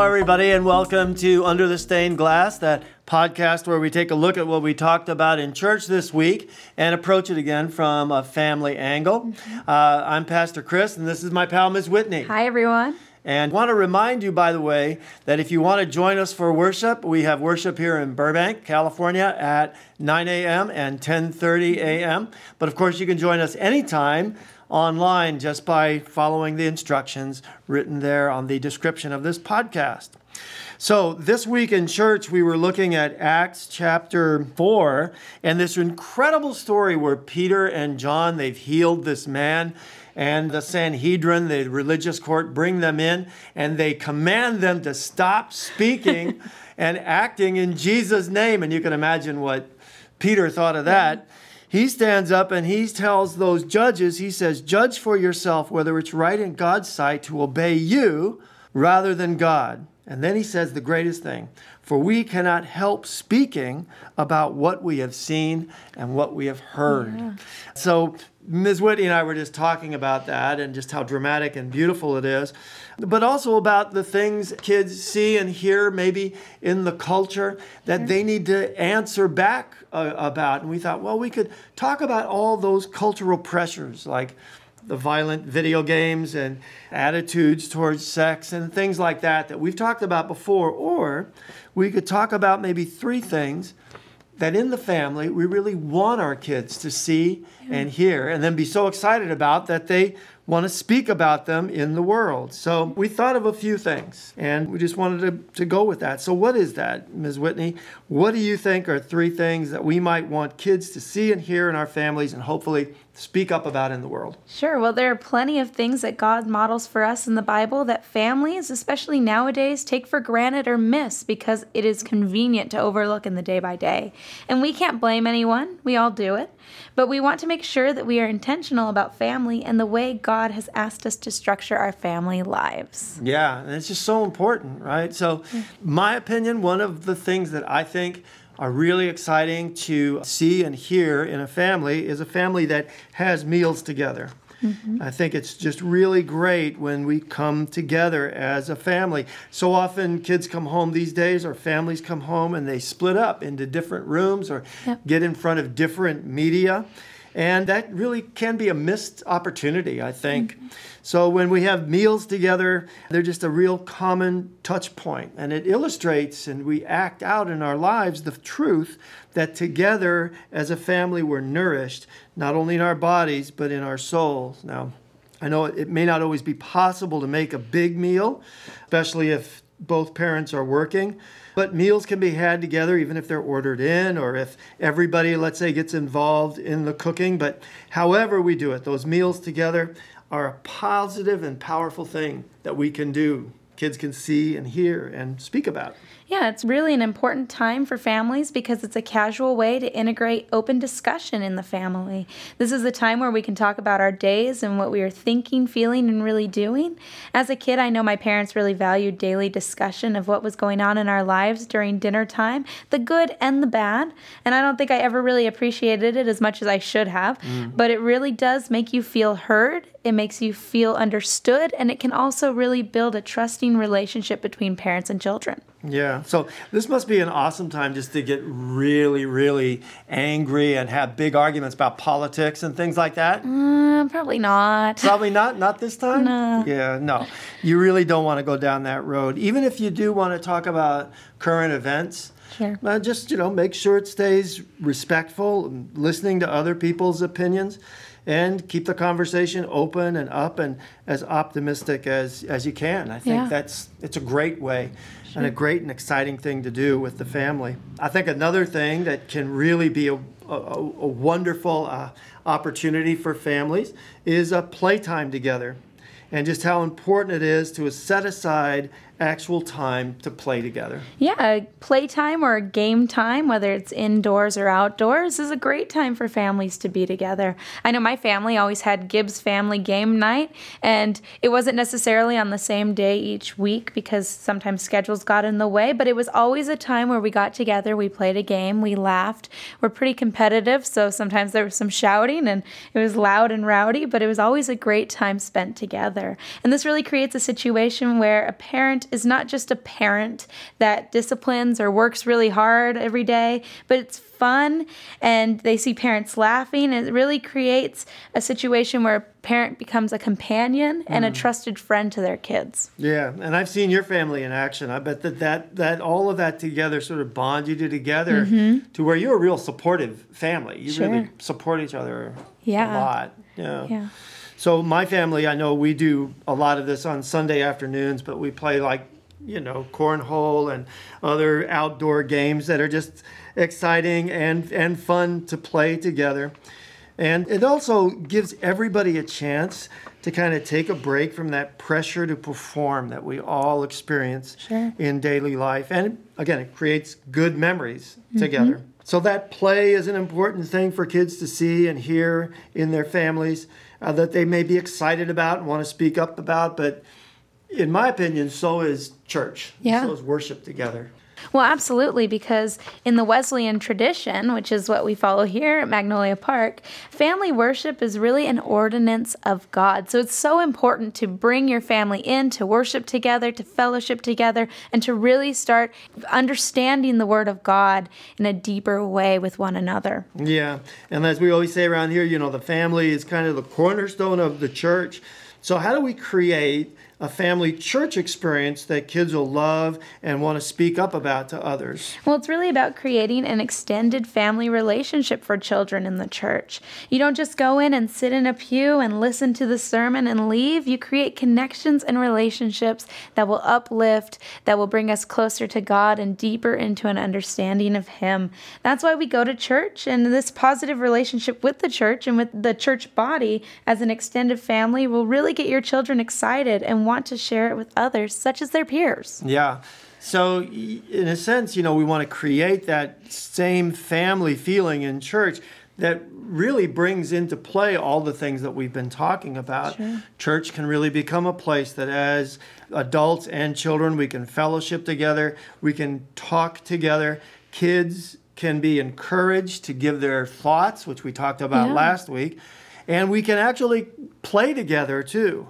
Hello, everybody, and welcome to Under the Stained Glass, that podcast where we take a look at what we talked about in church this week and approach it again from a family angle. Uh, I'm Pastor Chris, and this is my pal, Ms. Whitney. Hi, everyone. And want to remind you, by the way, that if you want to join us for worship, we have worship here in Burbank, California, at 9 a.m. and 10:30 a.m. But of course, you can join us anytime online just by following the instructions written there on the description of this podcast. So, this week in church, we were looking at Acts chapter 4 and this incredible story where Peter and John, they've healed this man, and the Sanhedrin, the religious court, bring them in and they command them to stop speaking and acting in Jesus' name. And you can imagine what Peter thought of that he stands up and he tells those judges, he says, Judge for yourself whether it's right in God's sight to obey you rather than God. And then he says the greatest thing for we cannot help speaking about what we have seen and what we have heard. Yeah. So, Ms. Whitney and I were just talking about that and just how dramatic and beautiful it is, but also about the things kids see and hear maybe in the culture that they need to answer back uh, about. And we thought, well, we could talk about all those cultural pressures like the violent video games and attitudes towards sex and things like that that we've talked about before. Or we could talk about maybe three things that in the family we really want our kids to see and hear and then be so excited about that they want to speak about them in the world. So we thought of a few things and we just wanted to, to go with that. So, what is that, Ms. Whitney? What do you think are three things that we might want kids to see and hear in our families and hopefully speak up about in the world? Sure. Well, there are plenty of things that God models for us in the Bible that families, especially nowadays, take for granted or miss because it is convenient to overlook in the day by day. And we can't blame anyone, we all do it. But we want to make sure that we are intentional about family and the way God has asked us to structure our family lives. Yeah, and it's just so important, right? So, mm. my opinion, one of the things that I think are really exciting to see and hear in a family is a family that has meals together. Mm-hmm. I think it's just really great when we come together as a family. So often, kids come home these days, or families come home, and they split up into different rooms or yep. get in front of different media. And that really can be a missed opportunity, I think. Mm-hmm. So when we have meals together, they're just a real common touch point. And it illustrates and we act out in our lives the truth that together as a family we're nourished, not only in our bodies, but in our souls. Now, I know it may not always be possible to make a big meal, especially if both parents are working. But meals can be had together even if they're ordered in or if everybody, let's say, gets involved in the cooking. But however we do it, those meals together are a positive and powerful thing that we can do. Kids can see and hear and speak about. Yeah, it's really an important time for families because it's a casual way to integrate open discussion in the family. This is a time where we can talk about our days and what we are thinking, feeling, and really doing. As a kid, I know my parents really valued daily discussion of what was going on in our lives during dinner time, the good and the bad. And I don't think I ever really appreciated it as much as I should have, mm. but it really does make you feel heard. It makes you feel understood, and it can also really build a trusting relationship between parents and children. Yeah. So this must be an awesome time just to get really, really angry and have big arguments about politics and things like that. Uh, probably not. Probably not. Not this time. No. Yeah. No. You really don't want to go down that road. Even if you do want to talk about current events. Sure. Uh, just you know, make sure it stays respectful, and listening to other people's opinions and keep the conversation open and up and as optimistic as, as you can. I think yeah. that's it's a great way sure. and a great and exciting thing to do with the family. I think another thing that can really be a, a, a wonderful uh, opportunity for families is a playtime together and just how important it is to set aside actual time to play together. Yeah, playtime or game time, whether it's indoors or outdoors, is a great time for families to be together. I know my family always had Gibbs family game night, and it wasn't necessarily on the same day each week because sometimes schedules got in the way, but it was always a time where we got together, we played a game, we laughed. We're pretty competitive, so sometimes there was some shouting and it was loud and rowdy, but it was always a great time spent together. And this really creates a situation where a parent is not just a parent that disciplines or works really hard every day, but it's fun and they see parents laughing. It really creates a situation where a parent becomes a companion and a trusted friend to their kids. Yeah, and I've seen your family in action. I bet that that, that all of that together sort of bond you together to where you're a real supportive family. You really Mm-hmm. Support each other Yeah. a lot. Yeah. Yeah. So my family, I know we do a lot of this on Sunday afternoons, but we play like you know cornhole and other outdoor games that are just exciting and and fun to play together. And it also gives everybody a chance to kind of take a break from that pressure to perform that we all experience Sure. in daily life. And again, it creates good memories together. So that play is an important thing for kids to see and hear in their families uh, that they may be excited about and want to speak up about. But in my opinion, so is church. Yeah. So is worship together. Well, absolutely, because in the Wesleyan tradition, which is what we follow here at Magnolia Park, family worship is really an ordinance of God. So it's so important to bring your family in to worship together, to fellowship together, and to really start understanding the Word of God in a deeper way with one another. Yeah, and as we always say around here, you know, the family is kind of the cornerstone of the church. So, how do we create a family church experience that kids will love and want to speak up about to others? Well, it's really about creating an extended family relationship for children in the church. You don't just go in and sit in a pew and listen to the sermon and leave. You create connections and relationships that will uplift, that will bring us closer to God and deeper into an understanding of Him. That's why we go to church, and this positive relationship with the church and with the church body as an extended family will really get your children excited and want to share it with others, such as their peers. Yeah. So, in a sense, you know, we want to create that same family feeling in church that really brings into play all the things that we've been talking about. Church can really become a place that, as adults and children, we can fellowship together, we can talk together. Kids can be encouraged to give their thoughts, which we talked about Yeah. last week, and we can actually play together too.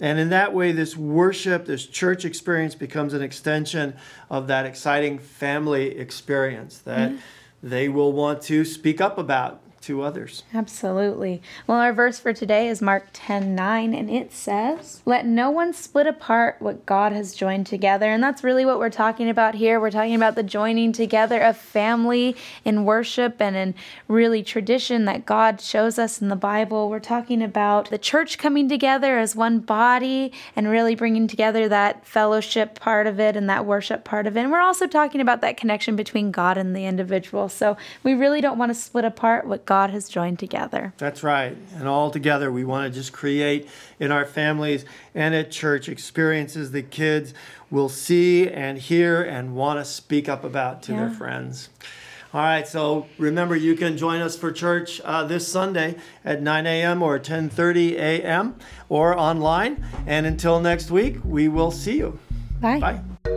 And in that way, this worship, this church experience becomes an extension of that exciting family experience that mm-hmm. they will want to speak up about to others. Absolutely. Well, our verse for today is Mark 10 9, and it says, Let no one split apart what God has joined together. And that's really what we're talking about here. We're talking about the joining together of family in worship and in really tradition that God shows us in the Bible. We're talking about the church coming together as one body and really bringing together that fellowship part of it and that worship part of it. And we're also talking about that connection between God and the individual. So we really don't want to split apart what God has joined together. That's right. And all together, we want to just create in our families and at church experiences that kids will see and hear and want to speak up about to their friends. All right, so remember you can join us for church uh, this Sunday at 9 a.m. or 10:30 a.m. or online. And until next week, we will see you. Bye. Bye.